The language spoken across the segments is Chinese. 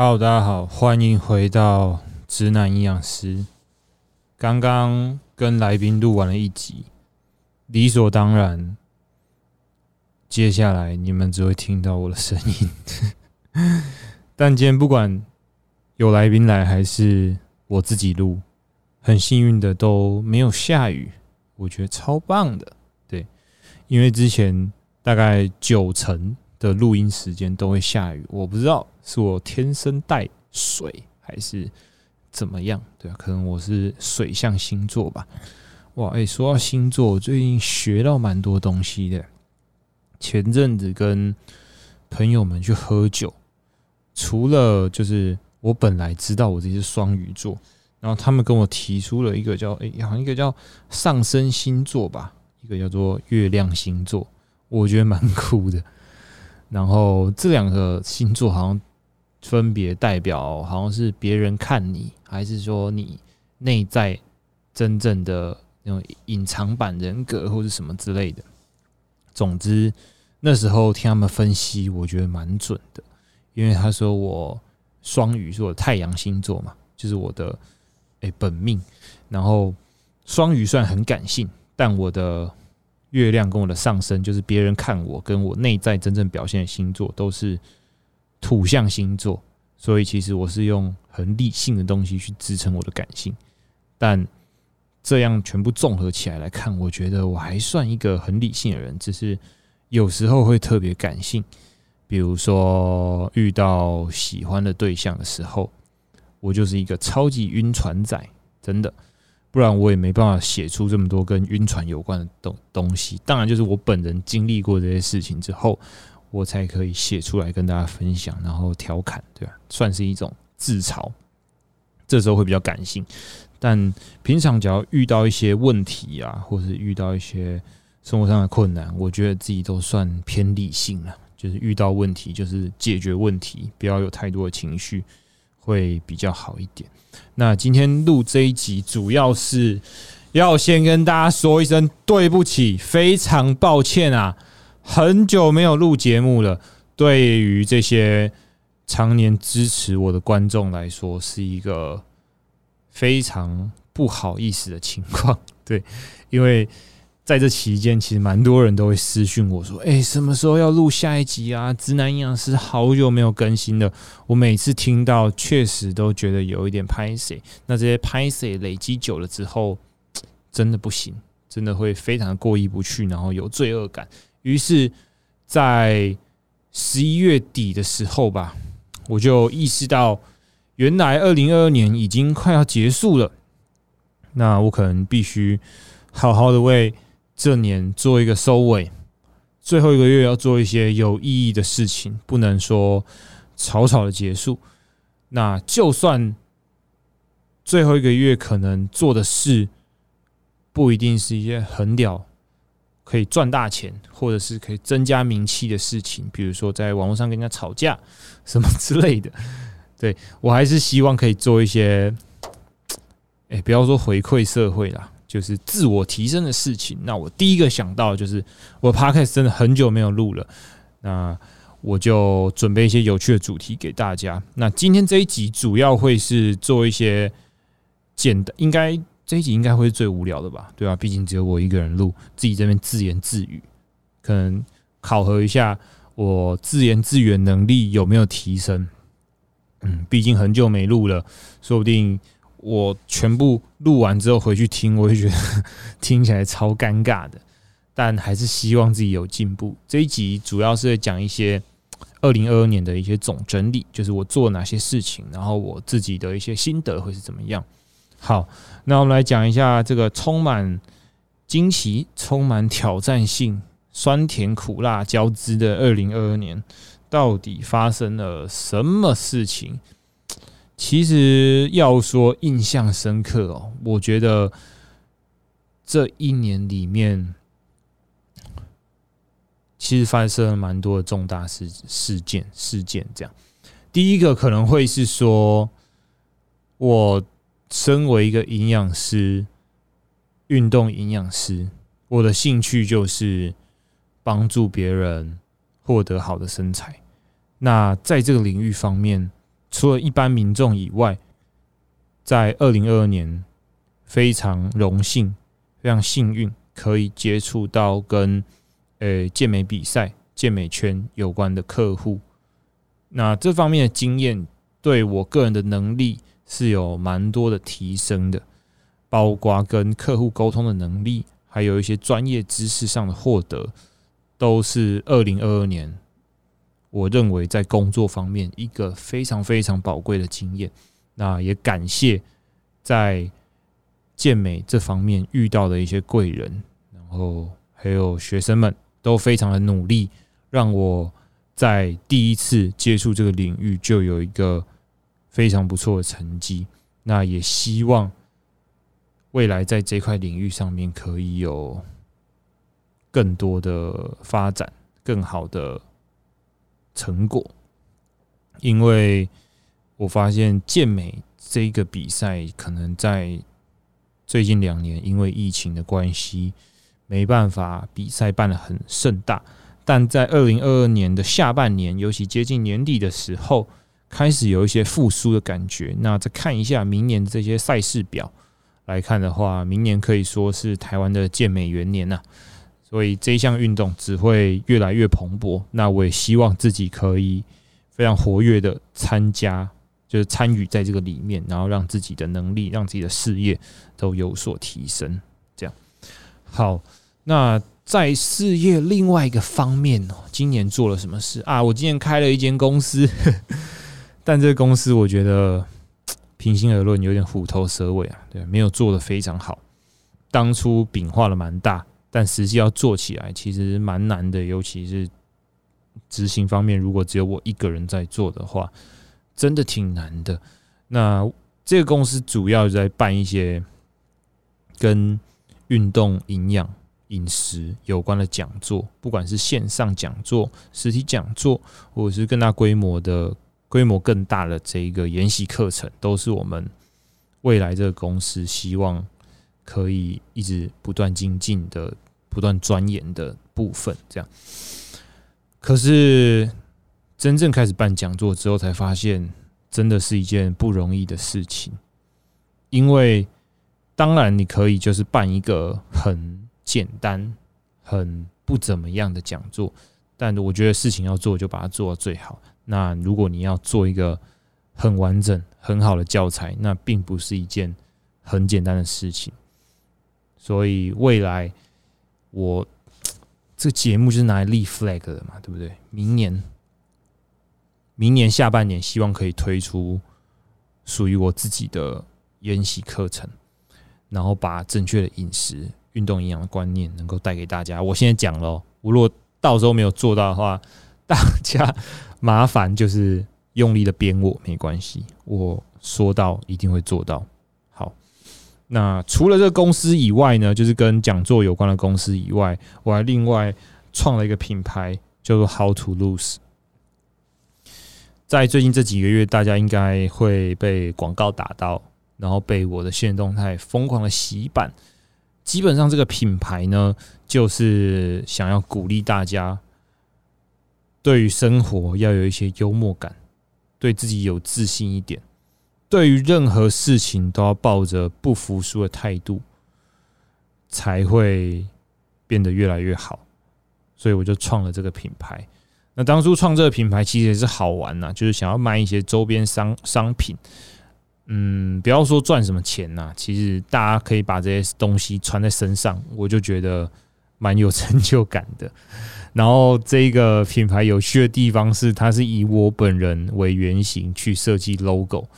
Hello，大家好，欢迎回到直男营养师。刚刚跟来宾录完了一集，理所当然，接下来你们只会听到我的声音。但今天不管有来宾来还是我自己录，很幸运的都没有下雨，我觉得超棒的。对，因为之前大概九成的录音时间都会下雨，我不知道是我天生带水还是怎么样，对啊，可能我是水象星座吧。哇，哎，说到星座，我最近学到蛮多东西的。前阵子跟朋友们去喝酒。除了就是我本来知道我自己是双鱼座，然后他们跟我提出了一个叫哎，好像一个叫上升星座吧，一个叫做月亮星座，我觉得蛮酷的。然后这两个星座好像分别代表，好像是别人看你，还是说你内在真正的那种隐藏版人格，或者什么之类的。总之那时候听他们分析，我觉得蛮准的。因为他说我双鱼是我太阳星座嘛，就是我的诶本命。然后双鱼算很感性，但我的月亮跟我的上升，就是别人看我跟我内在真正表现的星座，都是土象星座。所以其实我是用很理性的东西去支撑我的感性。但这样全部综合起来来看，我觉得我还算一个很理性的人，只是有时候会特别感性。比如说遇到喜欢的对象的时候，我就是一个超级晕船仔，真的，不然我也没办法写出这么多跟晕船有关的东东西。当然，就是我本人经历过这些事情之后，我才可以写出来跟大家分享，然后调侃，对吧？算是一种自嘲。这时候会比较感性，但平常只要遇到一些问题啊，或是遇到一些生活上的困难，我觉得自己都算偏理性了。就是遇到问题，就是解决问题，不要有太多的情绪，会比较好一点。那今天录这一集，主要是要先跟大家说一声对不起，非常抱歉啊，很久没有录节目了。对于这些常年支持我的观众来说，是一个非常不好意思的情况。对，因为。在这期间，其实蛮多人都会私讯我说：“哎，什么时候要录下一集啊？”直男营养师好久没有更新了。我每次听到，确实都觉得有一点拍谁。那这些拍谁累积久了之后，真的不行，真的会非常过意不去，然后有罪恶感。于是，在十一月底的时候吧，我就意识到，原来二零二二年已经快要结束了。那我可能必须好好的为。这年做一个收尾，最后一个月要做一些有意义的事情，不能说草草的结束。那就算最后一个月可能做的事不一定是一些很屌、可以赚大钱，或者是可以增加名气的事情，比如说在网络上跟人家吵架什么之类的，对我还是希望可以做一些，哎，不要说回馈社会啦。就是自我提升的事情。那我第一个想到就是，我 podcast 真的很久没有录了，那我就准备一些有趣的主题给大家。那今天这一集主要会是做一些简单，应该这一集应该会是最无聊的吧？对吧？毕竟只有我一个人录，自己这边自言自语，可能考核一下我自言自语能力有没有提升。嗯，毕竟很久没录了，说不定。我全部录完之后回去听，我就觉得 听起来超尴尬的，但还是希望自己有进步。这一集主要是讲一些二零二二年的一些总整理，就是我做哪些事情，然后我自己的一些心得会是怎么样。好，那我们来讲一下这个充满惊奇、充满挑战性、酸甜苦辣交织的二零二二年，到底发生了什么事情？其实要说印象深刻哦，我觉得这一年里面，其实发生了蛮多的重大事事件事件。这样，第一个可能会是说，我身为一个营养师，运动营养师，我的兴趣就是帮助别人获得好的身材。那在这个领域方面。除了一般民众以外，在二零二二年非常荣幸、非常幸运，可以接触到跟呃健美比赛、健美圈有关的客户。那这方面的经验对我个人的能力是有蛮多的提升的，包括跟客户沟通的能力，还有一些专业知识上的获得，都是二零二二年我认为在工作方面一个非常非常宝贵的经验。那也感谢在健美这方面遇到的一些贵人，然后还有学生们都非常的努力，让我。在第一次接触这个领域，就有一个非常不错的成绩。那也希望未来在这块领域上面可以有更多的发展，更好的成果。因为我发现健美这个比赛，可能在最近两年因为疫情的关系，没办法比赛办的很盛大。但在二零二二年的下半年，尤其接近年底的时候，开始有一些复苏的感觉。那再看一下明年这些赛事表来看的话，明年可以说是台湾的健美元年呐。所以这一项运动只会越来越蓬勃。那我也希望自己可以非常活跃的参加，就是参与在这个里面，然后让自己的能力、让自己的事业都有所提升。这样好，那。在事业另外一个方面哦，今年做了什么事啊？我今年开了一间公司，但这个公司我觉得 平心而论有点虎头蛇尾啊，对，没有做的非常好。当初饼画的蛮大，但实际要做起来其实蛮难的，尤其是执行方面，如果只有我一个人在做的话，真的挺难的。那这个公司主要在办一些跟运动营养。饮食有关的讲座，不管是线上讲座、实体讲座，或者是更大规模的、规模更大的这一个研习课程，都是我们未来这个公司希望可以一直不断精进的、不断钻研的部分。这样，可是真正开始办讲座之后，才发现真的是一件不容易的事情。因为当然你可以就是办一个很。简单、很不怎么样的讲座，但我觉得事情要做，就把它做到最好。那如果你要做一个很完整、很好的教材，那并不是一件很简单的事情。所以未来我这节目就是拿来立 flag 的嘛，对不对？明年、明年下半年，希望可以推出属于我自己的研习课程，然后把正确的饮食。运动营养的观念能够带给大家。我现在讲了，我如果到时候没有做到的话，大家麻烦就是用力的编我没关系，我说到一定会做到。好，那除了这个公司以外呢，就是跟讲座有关的公司以外，我还另外创了一个品牌，叫做 How to Lose。在最近这几个月，大家应该会被广告打到，然后被我的现动态疯狂的洗版。基本上这个品牌呢，就是想要鼓励大家，对于生活要有一些幽默感，对自己有自信一点，对于任何事情都要抱着不服输的态度，才会变得越来越好。所以我就创了这个品牌。那当初创这个品牌其实也是好玩呐，就是想要卖一些周边商商品。嗯，不要说赚什么钱呐，其实大家可以把这些东西穿在身上，我就觉得蛮有成就感的。然后这个品牌有趣的地方是，它是以我本人为原型去设计 logo，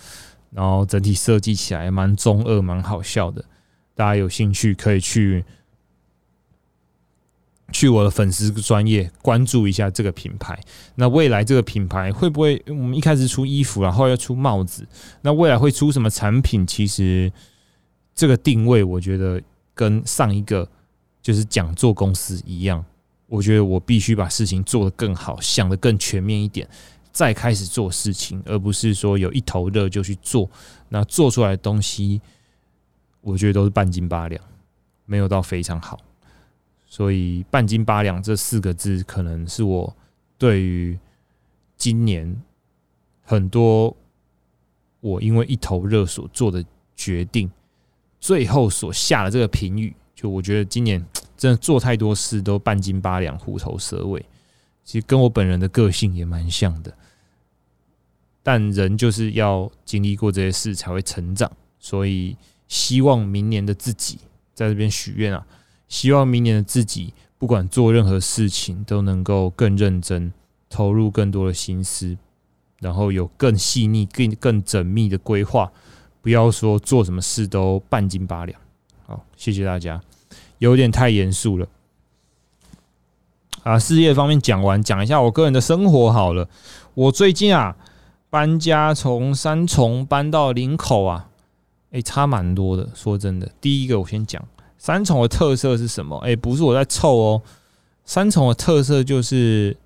然后整体设计起来蛮中二、蛮好笑的。大家有兴趣可以去。去我的粉丝专业关注一下这个品牌。那未来这个品牌会不会？我们一开始出衣服，然后要出帽子。那未来会出什么产品？其实这个定位，我觉得跟上一个就是讲座公司一样。我觉得我必须把事情做得更好，想得更全面一点，再开始做事情，而不是说有一头热就去做。那做出来的东西，我觉得都是半斤八两，没有到非常好。所以“半斤八两”这四个字，可能是我对于今年很多我因为一头热所做的决定，最后所下的这个评语，就我觉得今年真的做太多事都半斤八两、虎头蛇尾，其实跟我本人的个性也蛮像的。但人就是要经历过这些事才会成长，所以希望明年的自己在这边许愿啊，希望明年的自己不管做任何事情都能够更认真，投入更多的心思，然后有更细腻、更更缜密的规划，不要说做什么事都半斤八两。好，谢谢大家，有点太严肃了。啊，事业方面讲完，讲一下我个人的生活好了。我最近啊。搬家从三重搬到林口啊，哎，差蛮多的。说真的，第一个我先讲三重的特色是什么？哎，不是我在凑哦，三重的特色就是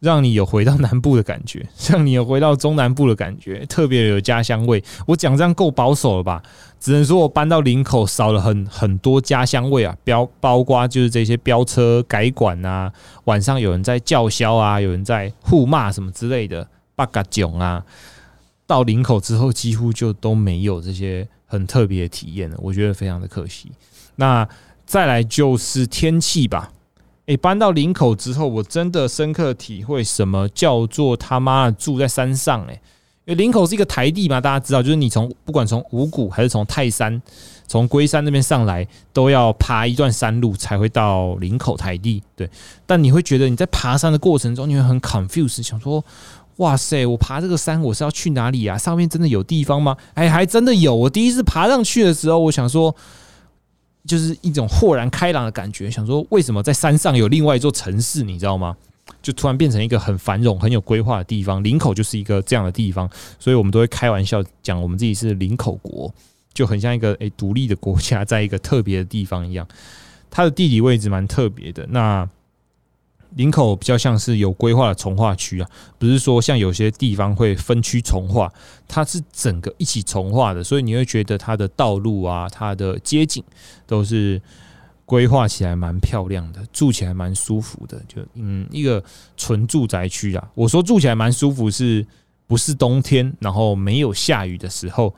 让你有回到南部的感觉，让你有回到中南部的感觉，特别有家乡味。我讲这样够保守了吧？只能说我搬到林口少了很很多家乡味啊，标包括就是这些飙车改管啊，晚上有人在叫嚣啊，有人在互骂什么之类的，八嘎囧啊，到林口之后几乎就都没有这些很特别的体验了，我觉得非常的可惜。那再来就是天气吧，诶，搬到林口之后，我真的深刻体会什么叫做他妈住在山上诶。因为林口是一个台地嘛，大家知道，就是你从不管从五谷还是从泰山、从龟山那边上来，都要爬一段山路才会到林口台地。对，但你会觉得你在爬山的过程中，你会很 confused，想说：哇塞，我爬这个山，我是要去哪里啊？上面真的有地方吗？哎，还真的有。我第一次爬上去的时候，我想说，就是一种豁然开朗的感觉，想说为什么在山上有另外一座城市，你知道吗？就突然变成一个很繁荣、很有规划的地方，林口就是一个这样的地方，所以我们都会开玩笑讲，我们自己是林口国，就很像一个诶独立的国家，在一个特别的地方一样。它的地理位置蛮特别的。那林口比较像是有规划的从化区啊，不是说像有些地方会分区从化，它是整个一起从化的，所以你会觉得它的道路啊、它的街景都是。规划起来蛮漂亮的，住起来蛮舒服的，就嗯一个纯住宅区啊。我说住起来蛮舒服，是不是冬天然后没有下雨的时候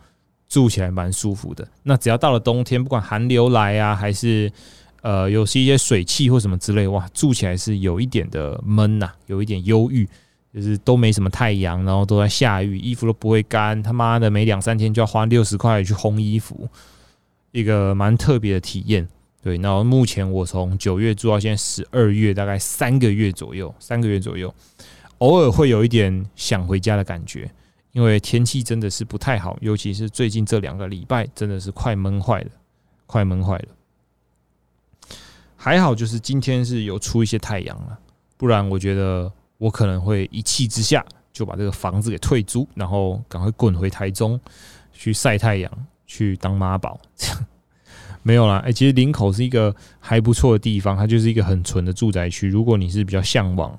住起来蛮舒服的？那只要到了冬天，不管寒流来啊，还是呃有是一些水汽或什么之类，哇，住起来是有一点的闷呐，有一点忧郁，就是都没什么太阳，然后都在下雨，衣服都不会干，他妈的每两三天就要花六十块去烘衣服，一个蛮特别的体验。对，那目前我从九月住到现在十二月，大概三个月左右，三个月左右，偶尔会有一点想回家的感觉，因为天气真的是不太好，尤其是最近这两个礼拜，真的是快闷坏了，快闷坏了。还好就是今天是有出一些太阳了，不然我觉得我可能会一气之下就把这个房子给退租，然后赶快滚回台中去晒太阳，去当妈宝这样。没有啦，哎，其实林口是一个还不错的地方，它就是一个很纯的住宅区。如果你是比较向往，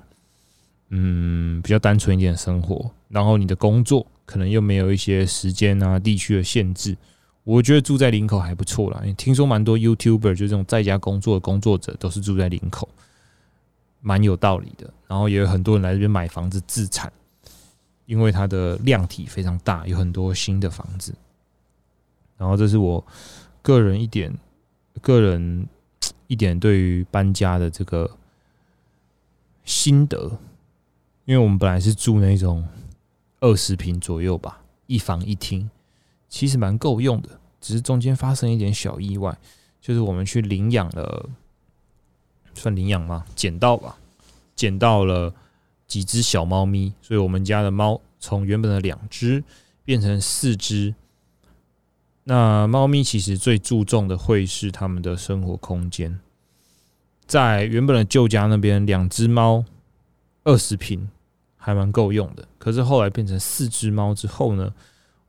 嗯，比较单纯一点的生活，然后你的工作可能又没有一些时间啊、地区的限制，我觉得住在林口还不错啦。听说蛮多 YouTuber 就这种在家工作的工作者都是住在林口，蛮有道理的。然后也有很多人来这边买房子自产，因为它的量体非常大，有很多新的房子。然后这是我。个人一点，个人 一点对于搬家的这个心得，因为我们本来是住那种二十平左右吧，一房一厅，其实蛮够用的。只是中间发生一点小意外，就是我们去领养了，算领养吗？捡到吧，捡到了几只小猫咪，所以我们家的猫从原本的两只变成四只。那猫咪其实最注重的会是它们的生活空间，在原本的旧家那边，两只猫二十平还蛮够用的。可是后来变成四只猫之后呢，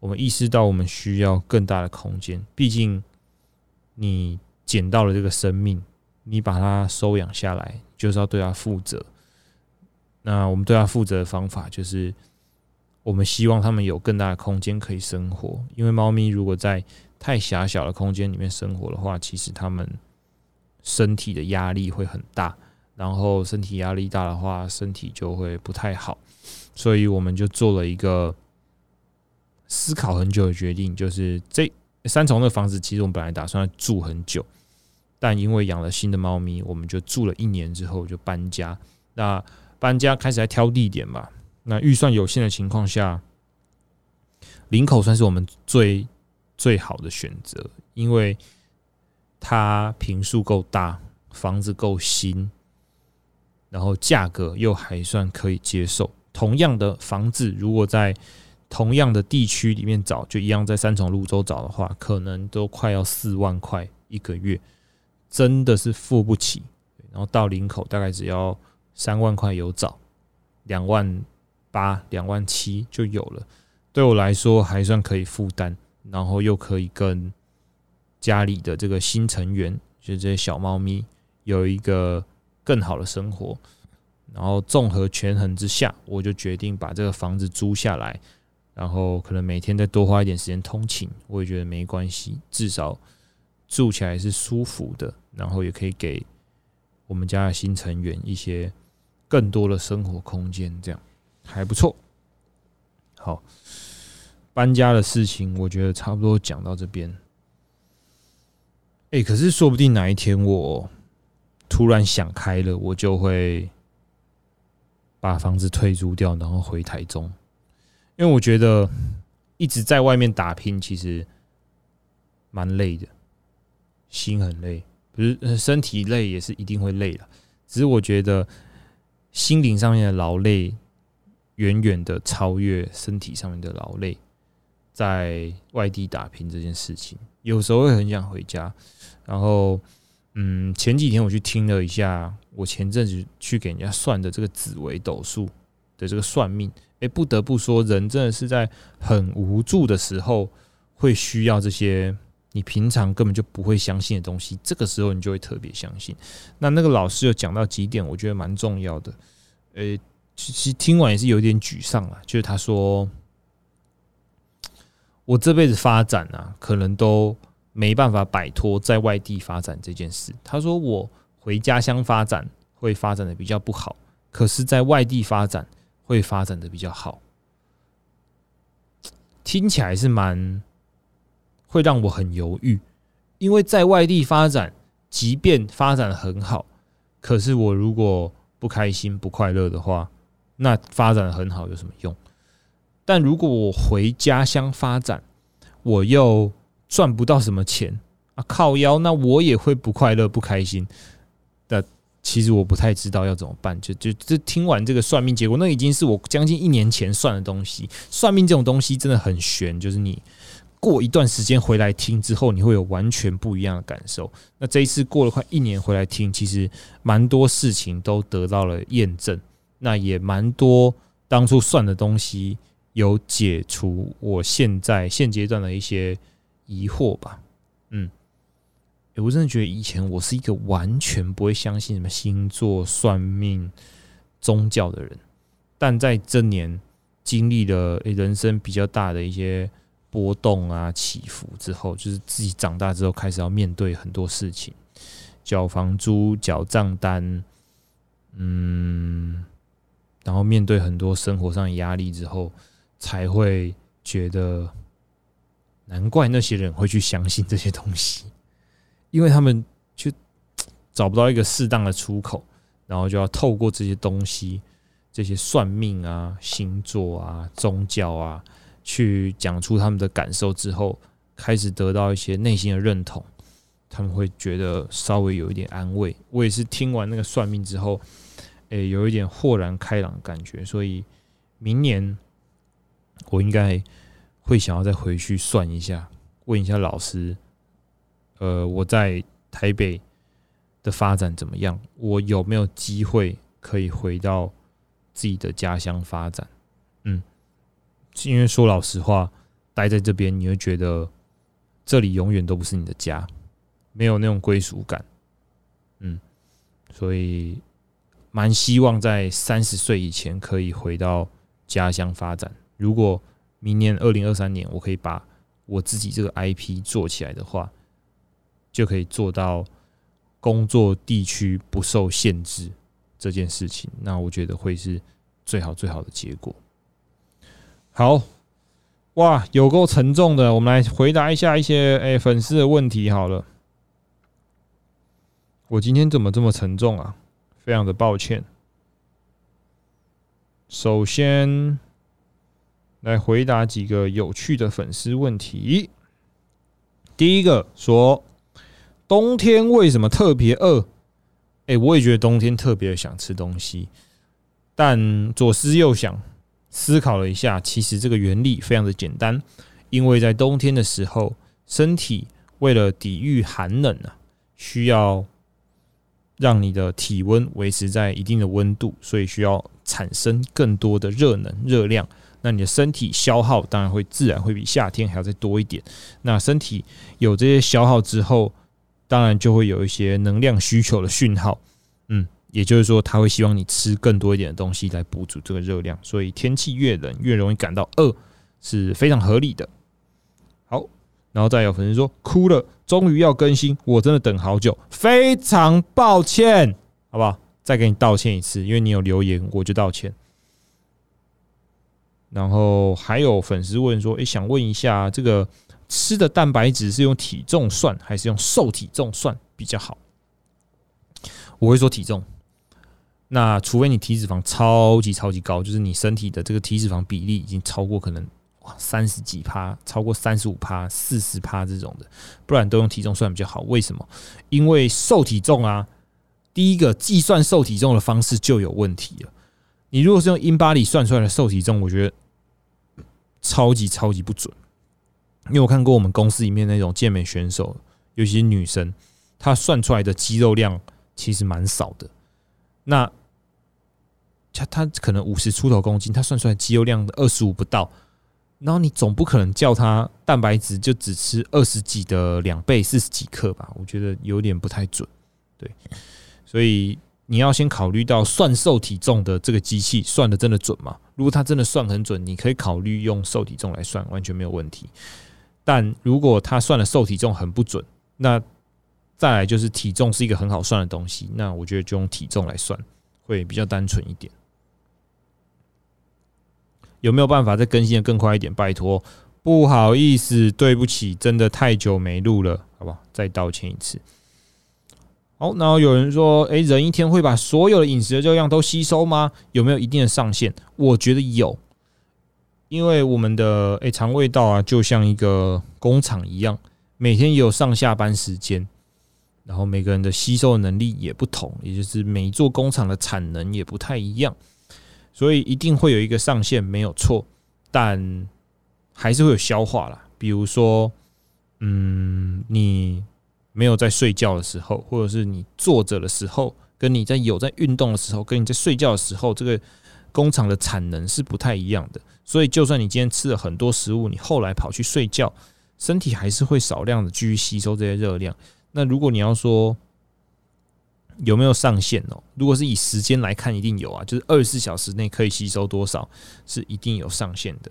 我们意识到我们需要更大的空间。毕竟你捡到了这个生命，你把它收养下来，就是要对它负责。那我们对它负责的方法就是。我们希望他们有更大的空间可以生活，因为猫咪如果在太狭小的空间里面生活的话，其实它们身体的压力会很大，然后身体压力大的话，身体就会不太好。所以我们就做了一个思考很久的决定，就是这三重的房子，其实我们本来打算住很久，但因为养了新的猫咪，我们就住了一年之后就搬家。那搬家开始在挑地点嘛，那预算有限的情况下，林口算是我们最最好的选择，因为它平数够大，房子够新，然后价格又还算可以接受。同样的房子，如果在同样的地区里面找，就一样在三重泸州找的话，可能都快要四万块一个月，真的是付不起。然后到林口大概只要三万块有找，两万八、两万七就有了。对我来说还算可以负担，然后又可以跟家里的这个新成员，就这些小猫咪，有一个更好的生活。然后综合权衡之下，我就决定把这个房子租下来，然后可能每天再多花一点时间通勤，我也觉得没关系，至少住起来是舒服的，然后也可以给我们家的新成员一些更多的生活空间，这样还不错。好，搬家的事情我觉得差不多讲到这边。哎，可是说不定哪一天我突然想开了，我就会。把房子退租掉，然后回台中，因为我觉得一直在外面打拼，其实蛮累的，心很累，不是身体累也是一定会累的。只是我觉得心灵上面的劳累，远远的超越身体上面的劳累。在外地打拼这件事情，有时候会很想回家，然后。嗯，前几天我去听了一下，我前阵子去给人家算的这个紫微斗数这个算命，诶，不得不说，人真的是在很无助的时候，会需要这些你平常根本就不会相信的东西，这个时候你就会特别相信。那那个老师有讲到几点，我觉得蛮重要的。诶，其实听完也是有点沮丧啊，就是他说，我这辈子发展啊，可能都。没办法摆脱在外地发展这件事。他说：“我回家乡发展会发展的比较不好，可是在外地发展会发展的比较好。”听起来是蛮会让我很犹豫，因为在外地发展，即便发展很好，可是我如果不开心、不快乐的话，那发展很好有什么用？但如果我回家乡发展，我又赚不到什么钱啊，靠腰，那我也会不快乐、不开心。其实我不太知道要怎么办。就就这听完这个算命结果，那已经是我将近一年前算的东西。算命这种东西真的很玄，就是你过一段时间回来听之后，你会有完全不一样的感受。那这一次过了快一年回来听，其实蛮多事情都得到了验证。那也蛮多当初算的东西有解除我现在现阶段的一些。疑惑吧，嗯，我真的觉得以前我是一个完全不会相信什么星座、算命、宗教的人，但在这年经历了人生比较大的一些波动啊、起伏之后，就是自己长大之后开始要面对很多事情，缴房租、缴账单，嗯，然后面对很多生活上的压力之后，才会觉得。难怪那些人会去相信这些东西，因为他们就找不到一个适当的出口，然后就要透过这些东西、这些算命啊、星座啊、宗教啊，去讲出他们的感受之后，开始得到一些内心的认同，他们会觉得稍微有一点安慰。我也是听完那个算命之后，诶，有一点豁然开朗的感觉，所以明年我应该。会想要再回去算一下，问一下老师，呃，我在台北的发展怎么样？我有没有机会可以回到自己的家乡发展？嗯，因为说老实话，待在这边你会觉得这里永远都不是你的家，没有那种归属感。嗯，所以蛮希望在三十岁以前可以回到家乡发展。如果明年二零二三年，我可以把我自己这个 IP 做起来的话，就可以做到工作地区不受限制这件事情。那我觉得会是最好最好的结果。好，哇，有够沉重的。我们来回答一下一些诶粉丝的问题好了。我今天怎么这么沉重啊？非常的抱歉。首先来回答几个有趣的粉丝问题。第一个说，冬天为什么特别饿？哎，我也觉得冬天特别想吃东西，但左思右想，思考了一下，其实这个原理非常的简单，因为在冬天的时候，身体为了抵御寒冷啊，需要让你的体温维持在一定的温度，所以需要产生更多的热能热量。那你的身体消耗当然会自然会比夏天还要再多一点。那身体有这些消耗之后，当然就会有一些能量需求的讯号，嗯，也就是说，他会希望你吃更多一点的东西来补足这个热量。所以天气越冷，越容易感到饿，是非常合理的。好，然后再有粉丝说哭了，终于要更新，我真的等好久，非常抱歉，好不好？再给你道歉一次，因为你有留言，我就道歉。然后还有粉丝问说：“诶，想问一下，这个吃的蛋白质是用体重算，还是用瘦体重算比较好？”我会说体重。那除非你体脂肪超级超级高，就是你身体的这个体脂肪比例已经超过可能哇三十几趴，超过三十五趴、四十趴这种的，不然都用体重算比较好。为什么？因为瘦体重啊，第一个计算瘦体重的方式就有问题了。你如果是用英巴里算出来的瘦体重，我觉得。超级超级不准，因为我看过我们公司里面那种健美选手，尤其是女生，她算出来的肌肉量其实蛮少的。那她她可能五十出头公斤，她算出来肌肉量的二十五不到，然后你总不可能叫她蛋白质就只吃二十几的两倍四十几克吧？我觉得有点不太准，对，所以。你要先考虑到算瘦体重的这个机器算的真的准吗？如果它真的算很准，你可以考虑用瘦体重来算，完全没有问题。但如果他算的瘦体重很不准，那再来就是体重是一个很好算的东西，那我觉得就用体重来算会比较单纯一点。有没有办法再更新的更快一点？拜托，不好意思，对不起，真的太久没录了，好不好？再道歉一次。好，然后有人说，诶，人一天会把所有的饮食的热量都吸收吗？有没有一定的上限？我觉得有，因为我们的诶肠胃道啊，就像一个工厂一样，每天有上下班时间，然后每个人的吸收能力也不同，也就是每一座工厂的产能也不太一样，所以一定会有一个上限，没有错，但还是会有消化啦。比如说，嗯，你。没有在睡觉的时候，或者是你坐着的时候，跟你在有在运动的时候，跟你在睡觉的时候，这个工厂的产能是不太一样的。所以，就算你今天吃了很多食物，你后来跑去睡觉，身体还是会少量的继续吸收这些热量。那如果你要说有没有上限哦？如果是以时间来看，一定有啊，就是二十四小时内可以吸收多少是一定有上限的。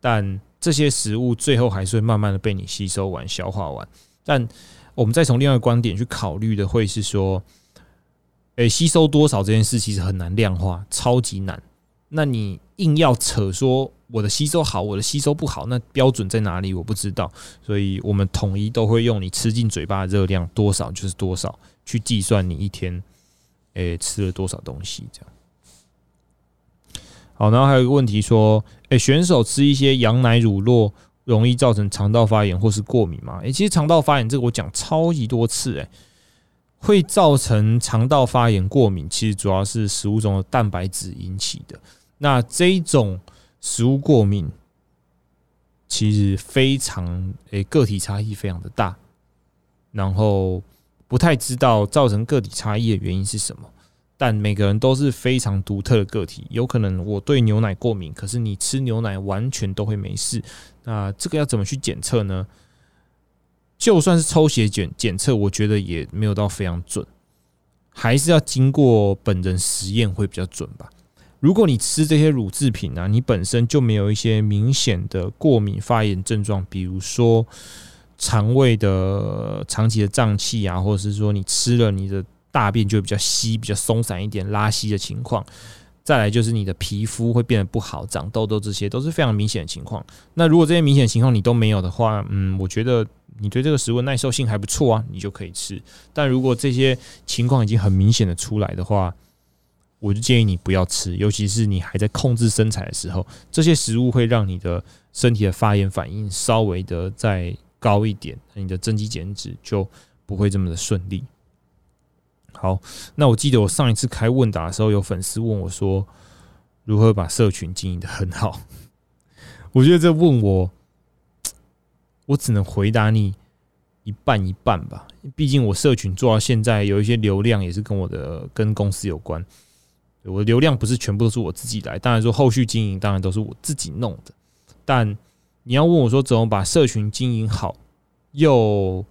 但这些食物最后还是会慢慢的被你吸收完、消化完，但。我们再从另外一个观点去考虑的，会是说，诶，吸收多少这件事其实很难量化，超级难。那你硬要扯说我的吸收好，我的吸收不好，那标准在哪里？我不知道。所以我们统一都会用你吃进嘴巴的热量多少就是多少去计算你一天诶吃了多少东西这样。好，然后还有一个问题说，诶，选手吃一些羊奶乳酪。容易造成肠道发炎或是过敏吗？诶，其实肠道发炎这个我讲超级多次，诶，会造成肠道发炎、过敏，其实主要是食物中的蛋白质引起的。那这种食物过敏，其实非常诶个体差异非常的大，然后不太知道造成个体差异的原因是什么。但每个人都是非常独特的个体，有可能我对牛奶过敏，可是你吃牛奶完全都会没事。那这个要怎么去检测呢？就算是抽血检检测，我觉得也没有到非常准，还是要经过本人实验会比较准吧。如果你吃这些乳制品啊，你本身就没有一些明显的过敏发炎症状，比如说肠胃的长期的胀气啊，或者是说你吃了你的。大便就比较稀、比较松散一点，拉稀的情况，再来就是你的皮肤会变得不好，长痘痘，这些都是非常明显的情况。那如果这些明显情况你都没有的话，嗯，我觉得你对这个食物耐受性还不错啊，你就可以吃。但如果这些情况已经很明显的出来的话，我就建议你不要吃，尤其是你还在控制身材的时候，这些食物会让你的身体的发炎反应稍微的再高一点，你的增肌减脂就不会这么的顺利。好，那我记得我上一次开问答的时候，有粉丝问我说，如何把社群经营的很好？我觉得这问我，我只能回答你一半一半吧。毕竟我社群做到现在，有一些流量也是跟我的跟公司有关。我的流量不是全部都是我自己来，当然说后续经营当然都是我自己弄的。但你要问我说，怎么把社群经营好，又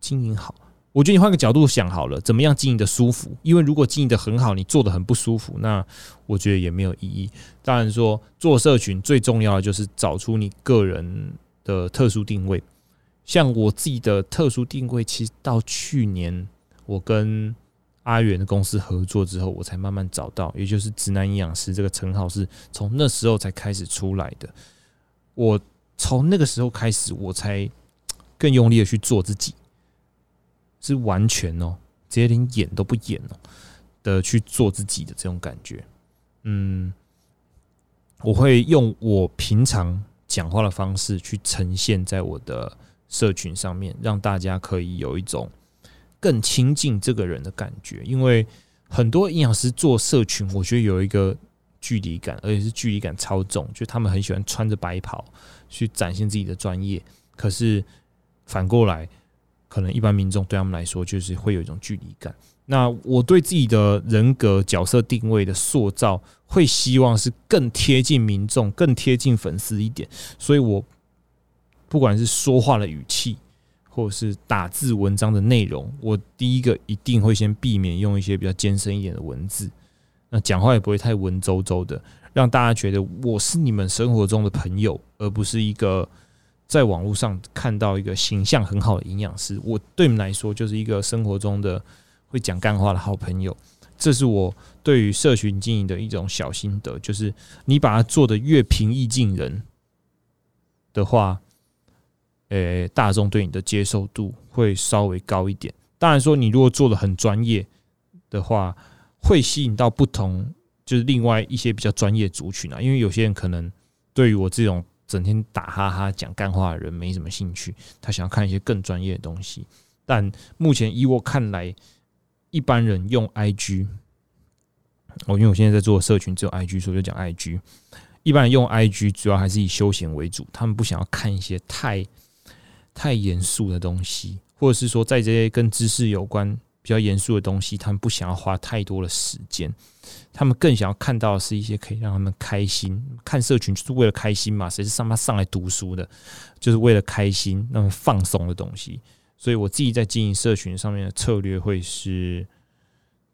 经营好？我觉得你换个角度想好了，怎么样经营的舒服？因为如果经营的很好，你做的很不舒服，那我觉得也没有意义。当然说做社群最重要的就是找出你个人的特殊定位。像我自己的特殊定位，其实到去年我跟阿元的公司合作之后，我才慢慢找到，也就是直男营养师这个称号是从那时候才开始出来的。我从那个时候开始，我才更用力的去做自己。是完全哦，直接连演都不演哦的去做自己的这种感觉，嗯，我会用我平常讲话的方式去呈现在我的社群上面，让大家可以有一种更亲近这个人的感觉。因为很多营养师做社群，我觉得有一个距离感，而且是距离感超重，就他们很喜欢穿着白袍去展现自己的专业，可是反过来。可能一般民众对他们来说，就是会有一种距离感。那我对自己的人格角色定位的塑造，会希望是更贴近民众、更贴近粉丝一点。所以我不管是说话的语气，或者是打字文章的内容，我第一个一定会先避免用一些比较艰深一点的文字。那讲话也不会太文绉绉的，让大家觉得我是你们生活中的朋友，而不是一个。在网络上看到一个形象很好的营养师，我对你们来说就是一个生活中的会讲干话的好朋友。这是我对于社群经营的一种小心得，就是你把它做的越平易近人的话，呃，大众对你的接受度会稍微高一点。当然说，你如果做的很专业的话，会吸引到不同，就是另外一些比较专业族群啊。因为有些人可能对于我这种。整天打哈哈讲干话的人没什么兴趣，他想要看一些更专业的东西。但目前以我看来，一般人用 IG，我因为我现在在做社群，只有 IG，所以就讲 IG。一般人用 IG 主要还是以休闲为主，他们不想要看一些太太严肃的东西，或者是说在这些跟知识有关。比较严肃的东西，他们不想要花太多的时间，他们更想要看到的是一些可以让他们开心。看社群就是为了开心嘛，谁是上班上来读书的，就是为了开心，那么放松的东西。所以我自己在经营社群上面的策略会是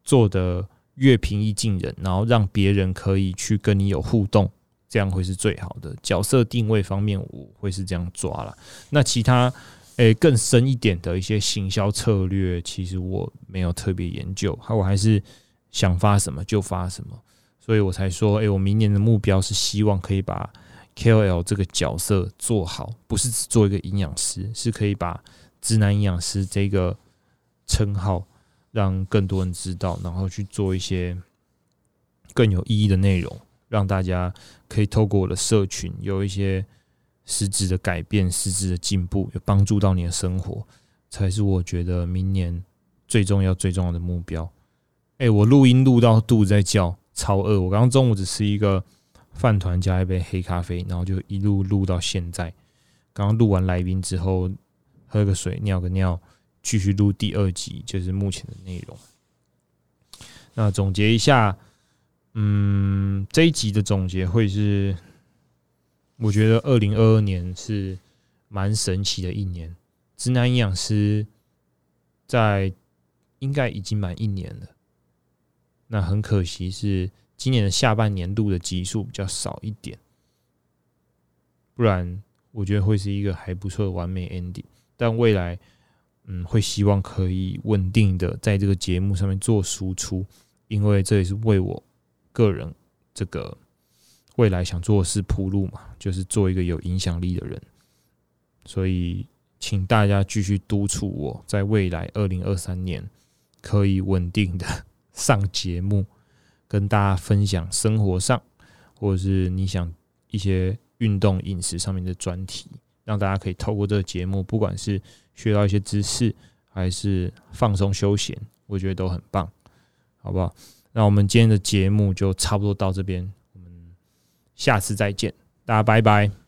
做的越平易近人，然后让别人可以去跟你有互动，这样会是最好的。角色定位方面，我会是这样抓了。那其他。诶，更深一点的一些行销策略，其实我没有特别研究，我还是想发什么就发什么，所以我才说，诶，我明年的目标是希望可以把 KOL 这个角色做好，不是只做一个营养师，是可以把直男营养师这个称号让更多人知道，然后去做一些更有意义的内容，让大家可以透过我的社群有一些。实质的改变，实质的进步，有帮助到你的生活，才是我觉得明年最重要、最重要的目标。哎，我录音录到肚子在叫，超饿。我刚刚中午只吃一个饭团加一杯黑咖啡，然后就一路录到现在。刚刚录完来宾之后，喝个水，尿个尿，继续录第二集，就是目前的内容。那总结一下，嗯，这一集的总结会是。我觉得二零二二年是蛮神奇的一年。直男营养师在应该已经满一年了。那很可惜是今年的下半年度的集数比较少一点，不然我觉得会是一个还不错的完美 ending。但未来，嗯，会希望可以稳定的在这个节目上面做输出，因为这也是为我个人这个未来想做的事铺路嘛，就是做一个有影响力的人。所以，请大家继续督促我在未来二零二三年可以稳定的上节目，跟大家分享生活上或者是你想一些运动饮食上面的专题，让大家可以透过这个节目，不管是学到一些知识，还是放松休闲，我觉得都很棒。好不好？那我们今天的节目就差不多到这边，我们下次再见，大家拜拜。